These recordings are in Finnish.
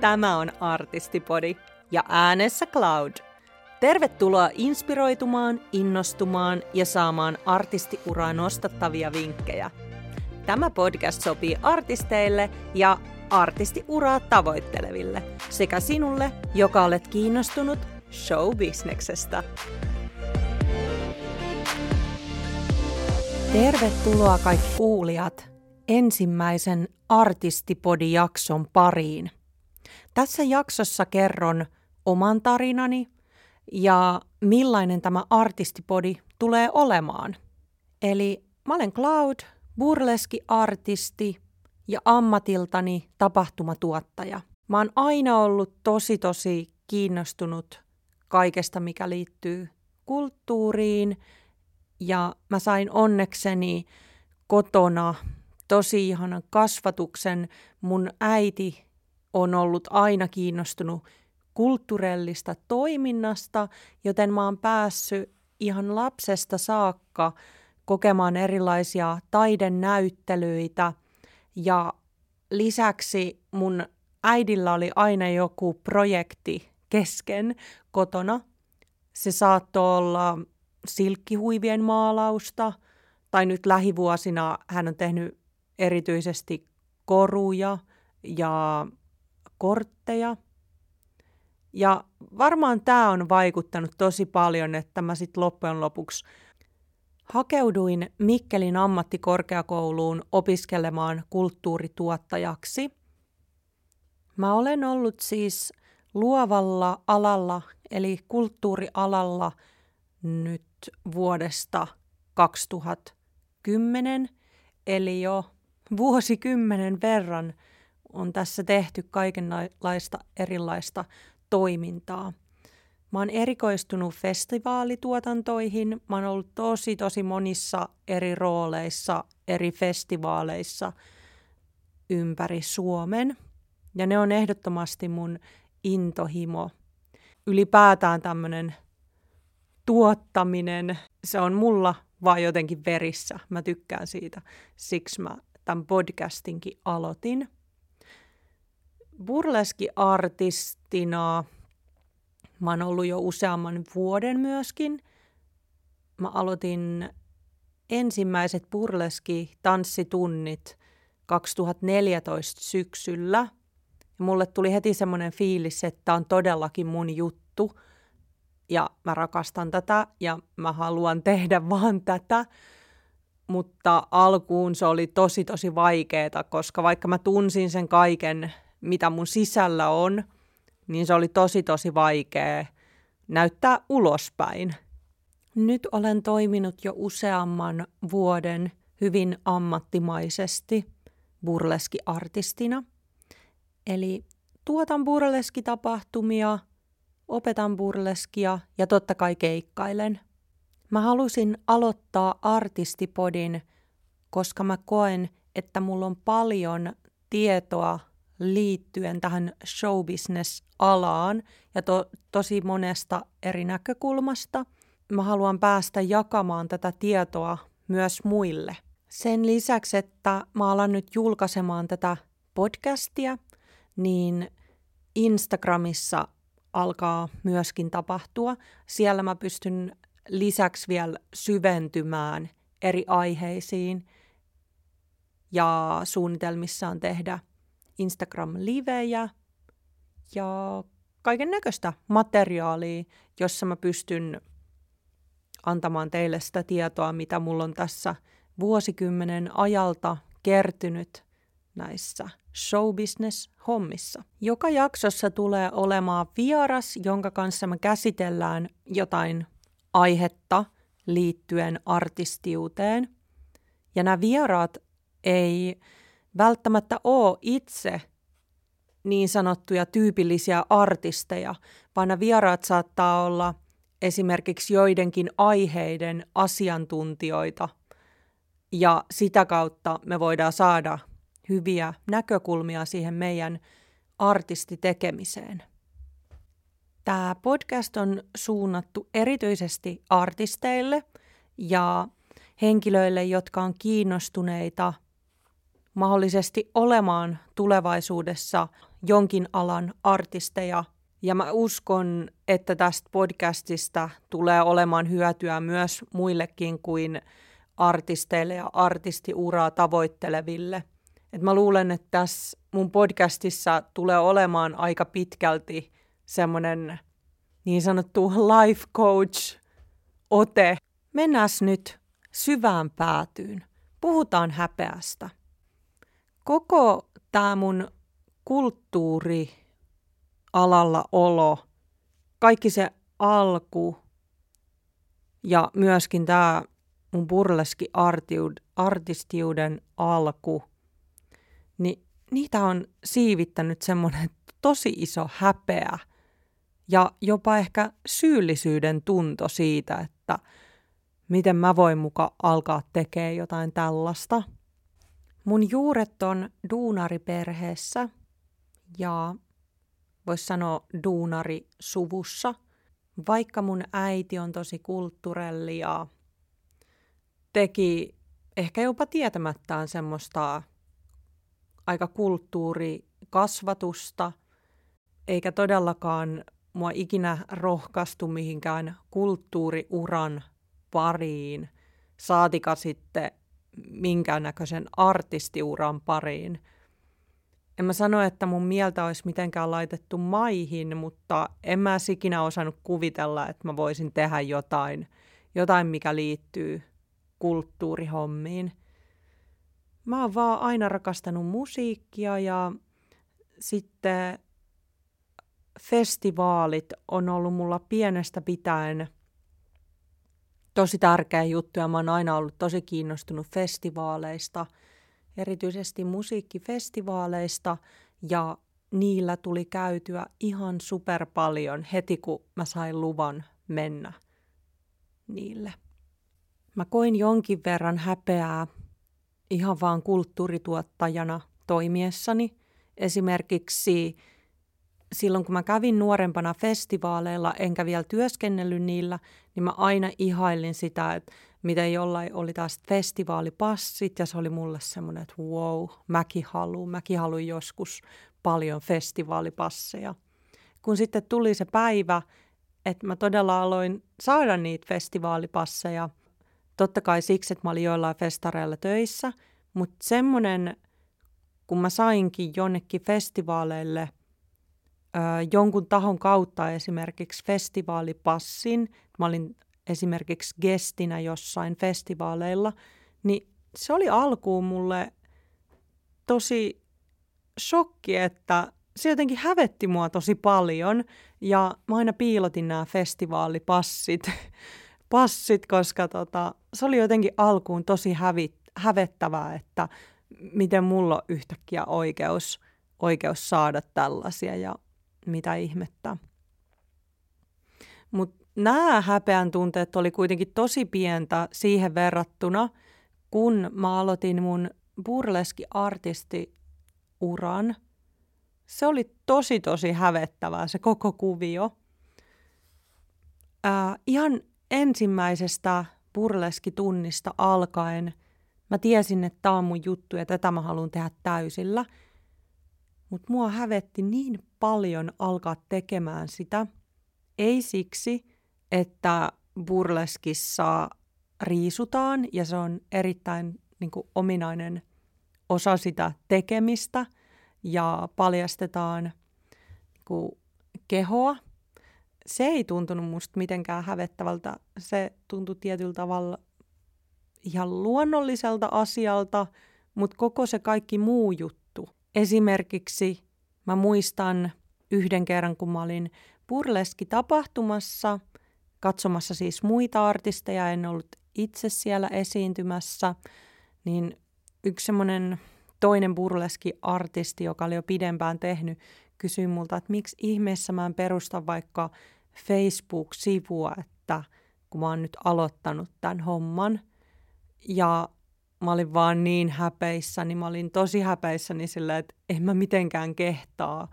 Tämä on Artistipodi ja äänessä Cloud. Tervetuloa inspiroitumaan, innostumaan ja saamaan artistiuraa nostattavia vinkkejä. Tämä podcast sopii artisteille ja artistiuraa tavoitteleville sekä sinulle, joka olet kiinnostunut showbisneksestä. Tervetuloa kaikki kuulijat ensimmäisen Artistipodi-jakson pariin. Tässä jaksossa kerron oman tarinani ja millainen tämä Artistipodi tulee olemaan. Eli mä olen Cloud, burleski-artisti ja ammatiltani tapahtumatuottaja. Mä oon aina ollut tosi tosi kiinnostunut kaikesta, mikä liittyy kulttuuriin ja mä sain onnekseni kotona tosi ihanan kasvatuksen. Mun äiti on ollut aina kiinnostunut kulttuurellista toiminnasta, joten mä oon päässyt ihan lapsesta saakka kokemaan erilaisia taidenäyttelyitä ja lisäksi mun äidillä oli aina joku projekti kesken kotona. Se saattoi olla silkkihuivien maalausta, tai nyt lähivuosina hän on tehnyt erityisesti koruja ja kortteja. Ja varmaan tämä on vaikuttanut tosi paljon, että mä sitten loppujen lopuksi hakeuduin Mikkelin ammattikorkeakouluun opiskelemaan kulttuurituottajaksi. Mä olen ollut siis luovalla alalla, eli kulttuurialalla nyt vuodesta 2010, eli jo vuosikymmenen verran on tässä tehty kaikenlaista erilaista toimintaa. Mä oon erikoistunut festivaalituotantoihin. Mä oon ollut tosi tosi monissa eri rooleissa, eri festivaaleissa ympäri Suomen. Ja ne on ehdottomasti mun intohimo. Ylipäätään tämmöinen tuottaminen, se on mulla vaan jotenkin verissä. Mä tykkään siitä. Siksi mä tämän podcastinkin aloitin. Burleski-artistina mä oon ollut jo useamman vuoden myöskin. Mä aloitin ensimmäiset burleski-tanssitunnit 2014 syksyllä. Ja mulle tuli heti semmoinen fiilis, että tämä on todellakin mun juttu. Ja mä rakastan tätä ja mä haluan tehdä vaan tätä mutta alkuun se oli tosi tosi vaikeeta, koska vaikka mä tunsin sen kaiken, mitä mun sisällä on, niin se oli tosi tosi vaikea näyttää ulospäin. Nyt olen toiminut jo useamman vuoden hyvin ammattimaisesti burleski-artistina. Eli tuotan burleskitapahtumia, opetan burleskia ja totta kai keikkailen – Mä halusin aloittaa artistipodin, koska mä koen, että mulla on paljon tietoa liittyen tähän showbusiness-alaan ja to- tosi monesta eri näkökulmasta. Mä haluan päästä jakamaan tätä tietoa myös muille. Sen lisäksi, että mä alan nyt julkaisemaan tätä podcastia, niin Instagramissa alkaa myöskin tapahtua. Siellä mä pystyn lisäksi vielä syventymään eri aiheisiin ja suunnitelmissa on tehdä Instagram-livejä ja kaiken näköistä materiaalia, jossa mä pystyn antamaan teille sitä tietoa, mitä mulla on tässä vuosikymmenen ajalta kertynyt näissä showbusiness-hommissa. Joka jaksossa tulee olemaan vieras, jonka kanssa me käsitellään jotain aihetta liittyen artistiuteen. Ja nämä vieraat ei välttämättä ole itse niin sanottuja tyypillisiä artisteja, vaan nämä vieraat saattaa olla esimerkiksi joidenkin aiheiden asiantuntijoita. Ja sitä kautta me voidaan saada hyviä näkökulmia siihen meidän artistitekemiseen. Tämä podcast on suunnattu erityisesti artisteille ja henkilöille, jotka on kiinnostuneita mahdollisesti olemaan tulevaisuudessa jonkin alan artisteja. Ja mä uskon, että tästä podcastista tulee olemaan hyötyä myös muillekin kuin artisteille ja artistiuraa tavoitteleville. Et mä luulen, että tässä mun podcastissa tulee olemaan aika pitkälti semmoinen niin sanottu life coach ote. Mennään nyt syvään päätyyn. Puhutaan häpeästä. Koko tämä mun kulttuuri alalla olo, kaikki se alku ja myöskin tämä mun burleski artistiuden alku, niin niitä on siivittänyt semmoinen tosi iso häpeä ja jopa ehkä syyllisyyden tunto siitä, että miten mä voin muka alkaa tekemään jotain tällaista. Mun juuret on duunariperheessä ja voisi sanoa duunarisuvussa. Vaikka mun äiti on tosi kulttuurelli ja teki ehkä jopa tietämättään semmoista aika kulttuurikasvatusta, eikä todellakaan mua ikinä rohkaistu mihinkään kulttuuriuran pariin, saatika sitten minkäännäköisen artistiuran pariin. En mä sano, että mun mieltä olisi mitenkään laitettu maihin, mutta en mä ikinä osannut kuvitella, että mä voisin tehdä jotain, jotain mikä liittyy kulttuurihommiin. Mä oon vaan aina rakastanut musiikkia ja sitten festivaalit on ollut mulla pienestä pitäen tosi tärkeä juttu ja mä oon aina ollut tosi kiinnostunut festivaaleista, erityisesti musiikkifestivaaleista ja niillä tuli käytyä ihan super paljon heti kun mä sain luvan mennä niille. Mä koin jonkin verran häpeää ihan vaan kulttuurituottajana toimiessani. Esimerkiksi silloin kun mä kävin nuorempana festivaaleilla, enkä vielä työskennellyt niillä, niin mä aina ihailin sitä, että miten jollain oli taas festivaalipassit ja se oli mulle semmoinen, että wow, mäkin haluan, mäkin haluan joskus paljon festivaalipasseja. Kun sitten tuli se päivä, että mä todella aloin saada niitä festivaalipasseja, totta kai siksi, että mä olin joillain festareilla töissä, mutta semmoinen, kun mä sainkin jonnekin festivaaleille – jonkun tahon kautta esimerkiksi festivaalipassin, mä olin esimerkiksi gestinä jossain festivaaleilla, niin se oli alkuun mulle tosi shokki, että se jotenkin hävetti mua tosi paljon. Ja mä aina piilotin nämä festivaalipassit, passit, koska tota, se oli jotenkin alkuun tosi hävit, hävettävää, että miten mulla on yhtäkkiä oikeus, oikeus saada tällaisia. Ja mitä ihmettä. Mutta nämä häpeän tunteet oli kuitenkin tosi pientä siihen verrattuna, kun mä aloitin mun burleski-artisti-uran. Se oli tosi tosi hävettävää se koko kuvio. Ää, ihan ensimmäisestä burleskitunnista alkaen mä tiesin, että tämä on mun juttu ja tätä mä haluan tehdä täysillä – mutta mua hävetti niin paljon alkaa tekemään sitä. Ei siksi, että burleskissa riisutaan ja se on erittäin niin kuin, ominainen osa sitä tekemistä ja paljastetaan niin kuin, kehoa. Se ei tuntunut musta mitenkään hävettävältä. Se tuntui tietyllä tavalla ihan luonnolliselta asialta, mutta koko se kaikki muu juttu Esimerkiksi mä muistan yhden kerran, kun mä olin burleski-tapahtumassa, katsomassa siis muita artisteja, en ollut itse siellä esiintymässä, niin yksi semmoinen toinen burleski-artisti, joka oli jo pidempään tehnyt, kysyi multa, että miksi ihmeessä mä en perusta vaikka Facebook-sivua, että kun mä oon nyt aloittanut tämän homman. Ja mä olin vaan niin häpeissäni, mä olin tosi häpeissäni sillä, että en mä mitenkään kehtaa,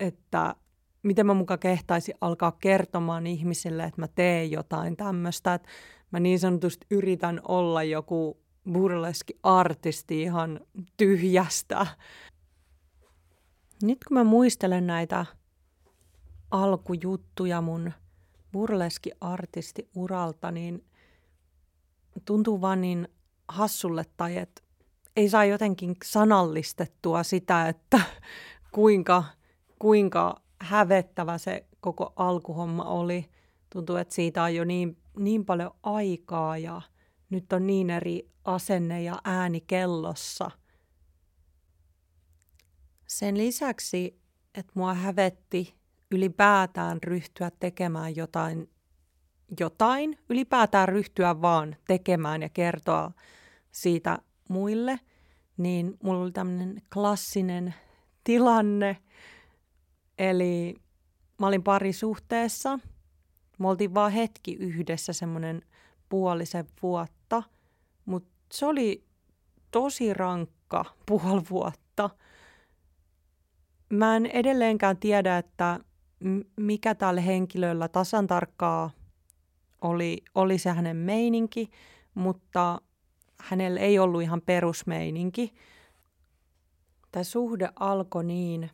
että miten mä muka kehtaisin alkaa kertomaan ihmisille, että mä teen jotain tämmöistä, että mä niin sanotusti yritän olla joku burleski artisti ihan tyhjästä. Nyt kun mä muistelen näitä alkujuttuja mun burleski-artisti-uralta, niin tuntuu vaan niin hassulle tai että ei saa jotenkin sanallistettua sitä, että kuinka, kuinka hävettävä se koko alkuhomma oli. Tuntuu, että siitä on jo niin, niin paljon aikaa ja nyt on niin eri asenne ja ääni kellossa. Sen lisäksi, että mua hävetti ylipäätään ryhtyä tekemään jotain, jotain, ylipäätään ryhtyä vaan tekemään ja kertoa siitä muille, niin mulla oli tämmöinen klassinen tilanne, eli mä olin parisuhteessa, me oltiin vaan hetki yhdessä semmoinen puolisen vuotta, mutta se oli tosi rankka puoli vuotta. Mä en edelleenkään tiedä, että mikä tällä henkilöllä tasan tarkkaa oli, oli se hänen meininki, mutta hänellä ei ollut ihan perusmeininki. Tämä suhde alkoi niin,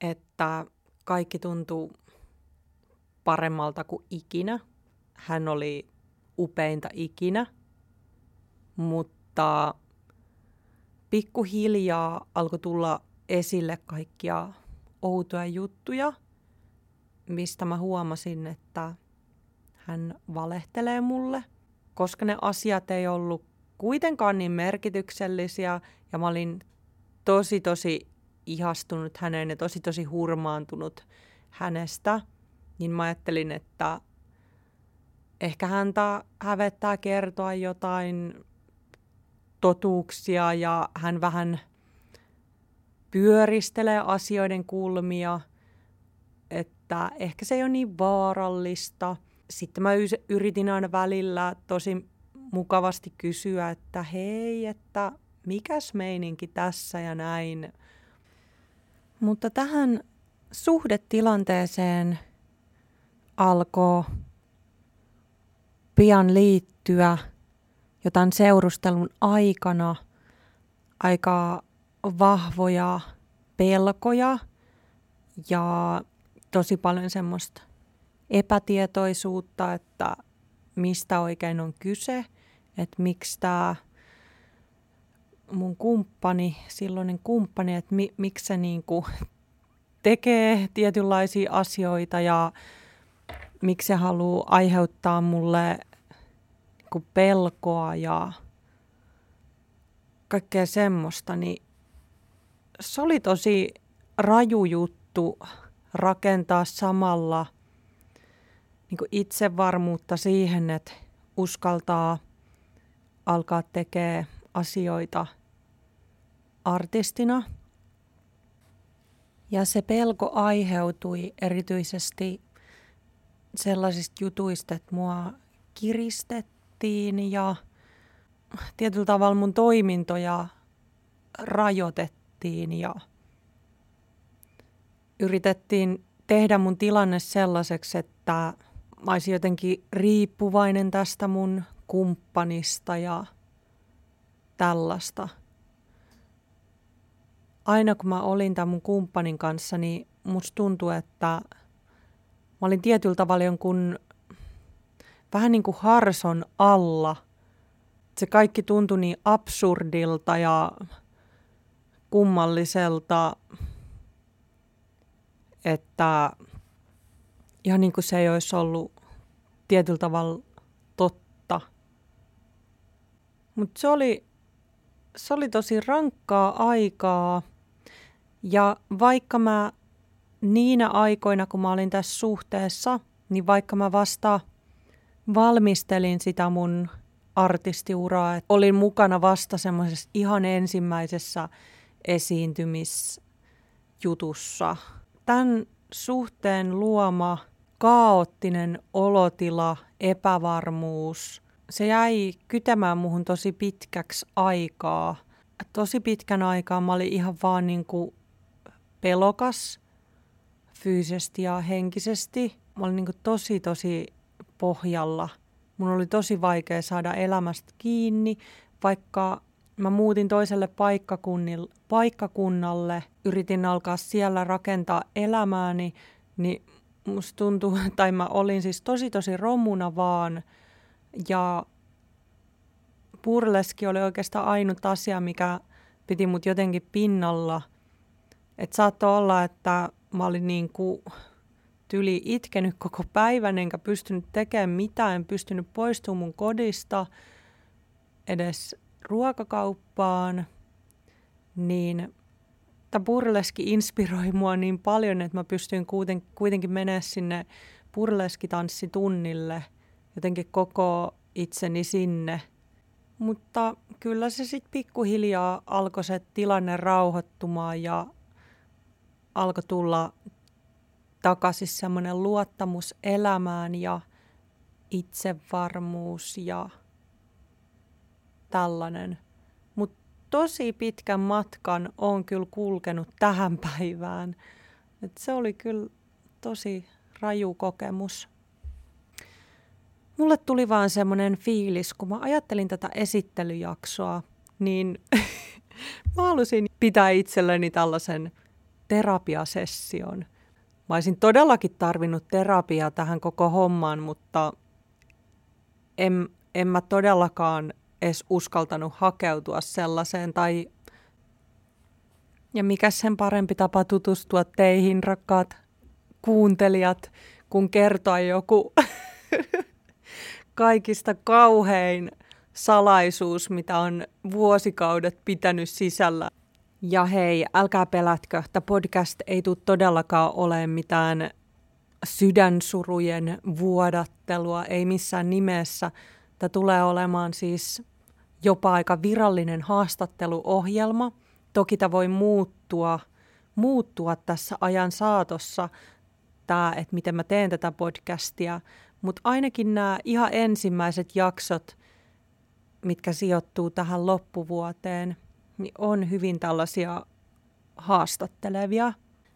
että kaikki tuntuu paremmalta kuin ikinä. Hän oli upeinta ikinä, mutta pikkuhiljaa alkoi tulla esille kaikkia outoja juttuja, mistä mä huomasin, että hän valehtelee mulle, koska ne asiat ei ollut kuitenkaan niin merkityksellisiä ja mä olin tosi tosi ihastunut häneen ja tosi tosi hurmaantunut hänestä, niin mä ajattelin, että ehkä häntä hävettää kertoa jotain totuuksia ja hän vähän pyöristelee asioiden kulmia, että ehkä se ei ole niin vaarallista. Sitten mä yritin aina välillä tosi mukavasti kysyä, että hei, että mikäs meininki tässä ja näin. Mutta tähän suhdetilanteeseen alkoi pian liittyä jotain seurustelun aikana aika vahvoja pelkoja ja tosi paljon semmoista epätietoisuutta, että mistä oikein on kyse, että miksi tämä mun kumppani, silloinen kumppani, että mi, miksi se niinku tekee tietynlaisia asioita ja miksi se haluaa aiheuttaa mulle niinku pelkoa ja kaikkea semmoista, niin se oli tosi raju juttu rakentaa samalla niin itsevarmuutta siihen, että uskaltaa alkaa tekemään asioita artistina. Ja se pelko aiheutui erityisesti sellaisista jutuista, että mua kiristettiin ja tietyllä tavalla mun toimintoja rajoitettiin ja yritettiin tehdä mun tilanne sellaiseksi, että mä olisin jotenkin riippuvainen tästä mun kumppanista ja tällaista – aina kun mä olin tämän mun kumppanin kanssa, niin musta tuntui, että mä olin tietyllä tavalla jonkun vähän niin kuin harson alla. Se kaikki tuntui niin absurdilta ja kummalliselta, että ihan niin kuin se ei olisi ollut tietyllä tavalla totta. Mutta se oli, se oli tosi rankkaa aikaa ja vaikka mä niinä aikoina, kun mä olin tässä suhteessa, niin vaikka mä vasta valmistelin sitä mun artistiuraa, että olin mukana vasta semmoisessa ihan ensimmäisessä esiintymisjutussa. Tämän suhteen luoma kaoottinen olotila, epävarmuus, se jäi kytemään muhun tosi pitkäksi aikaa. Tosi pitkän aikaa mä olin ihan vaan niin kuin pelokas fyysisesti ja henkisesti. Mä olin niin tosi tosi pohjalla. Mun oli tosi vaikea saada elämästä kiinni, vaikka mä muutin toiselle paikkakunnalle, yritin alkaa siellä rakentaa elämääni, niin musta tuntuu, tai mä olin siis tosi tosi romuna vaan, ja purleski oli oikeastaan ainut asia, mikä piti mut jotenkin pinnalla. Että saattoi olla, että mä olin niin kuin tyli itkenyt koko päivän, enkä pystynyt tekemään mitään, en pystynyt poistumaan mun kodista edes ruokakauppaan, niin tämä burleski inspiroi mua niin paljon, että mä pystyin kuiten, kuitenkin menemään sinne burleskitanssitunnille, jotenkin koko itseni sinne. Mutta kyllä se sitten pikkuhiljaa alkoi se tilanne rauhoittumaan ja alkoi tulla takaisin semmoinen luottamus elämään ja itsevarmuus ja tällainen. Tosi pitkän matkan on kyllä kulkenut tähän päivään. Et se oli kyllä tosi raju kokemus. Mulle tuli vaan semmoinen fiilis, kun mä ajattelin tätä esittelyjaksoa, niin mä halusin pitää itselleni tällaisen terapiasession. Mä olisin todellakin tarvinnut terapiaa tähän koko hommaan, mutta en, en mä todellakaan edes uskaltanut hakeutua sellaiseen tai ja mikä sen parempi tapa tutustua teihin, rakkaat kuuntelijat, kun kertoa joku kaikista kauhein salaisuus, mitä on vuosikaudet pitänyt sisällä. Ja hei, älkää pelätkö, tämä podcast ei tule todellakaan ole mitään sydänsurujen vuodattelua, ei missään nimessä. Tämä tulee olemaan siis jopa aika virallinen haastatteluohjelma. Toki tämä voi muuttua, muuttua tässä ajan saatossa, tämä, että miten mä teen tätä podcastia, mutta ainakin nämä ihan ensimmäiset jaksot, mitkä sijoittuu tähän loppuvuoteen, niin on hyvin tällaisia haastattelevia.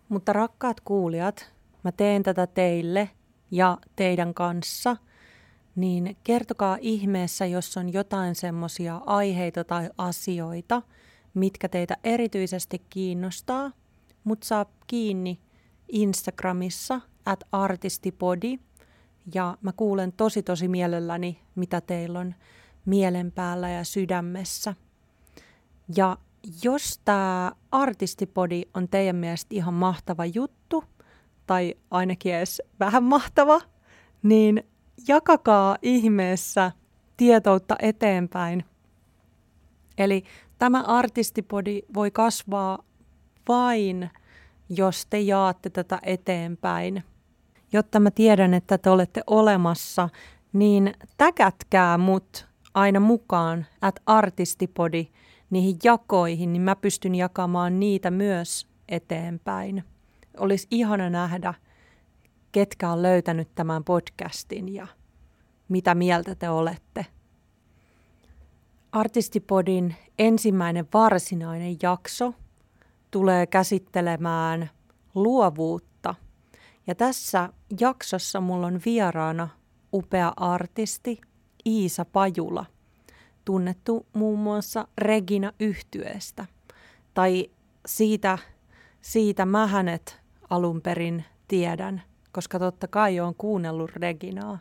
Mutta rakkaat kuulijat, mä teen tätä teille ja teidän kanssa – niin kertokaa ihmeessä, jos on jotain semmoisia aiheita tai asioita, mitkä teitä erityisesti kiinnostaa, mutta saa kiinni Instagramissa at artistipodi. Ja mä kuulen tosi tosi mielelläni, mitä teillä on mielen päällä ja sydämessä. Ja jos tämä artistipodi on teidän mielestä ihan mahtava juttu, tai ainakin edes vähän mahtava, niin jakakaa ihmeessä tietoutta eteenpäin. Eli tämä artistipodi voi kasvaa vain, jos te jaatte tätä eteenpäin. Jotta mä tiedän, että te olette olemassa, niin täkätkää mut aina mukaan, at artistipodi, niihin jakoihin, niin mä pystyn jakamaan niitä myös eteenpäin. Olisi ihana nähdä, ketkä on löytänyt tämän podcastin ja mitä mieltä te olette. Artistipodin ensimmäinen varsinainen jakso tulee käsittelemään luovuutta. Ja tässä jaksossa mulla on vieraana upea artisti Iisa Pajula, tunnettu muun muassa Regina yhtyeestä. Tai siitä, siitä mä hänet alun perin tiedän – koska totta kai on kuunnellut Reginaa.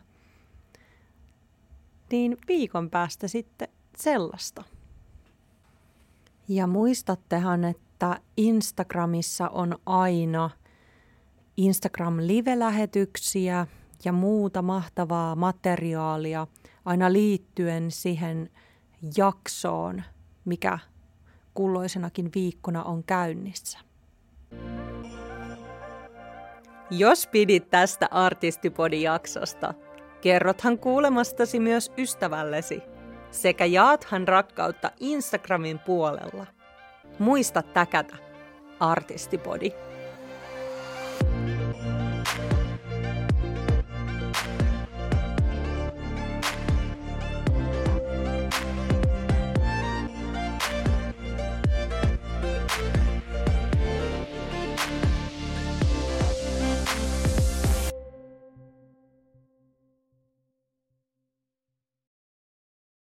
Niin viikon päästä sitten sellaista. Ja muistattehan, että Instagramissa on aina Instagram-live-lähetyksiä ja muuta mahtavaa materiaalia aina liittyen siihen jaksoon, mikä kulloisenakin viikkona on käynnissä. Jos pidit tästä Artistipodi-jaksosta, kerrothan kuulemastasi myös ystävällesi sekä jaathan rakkautta Instagramin puolella. Muista täkätä Artistipodi.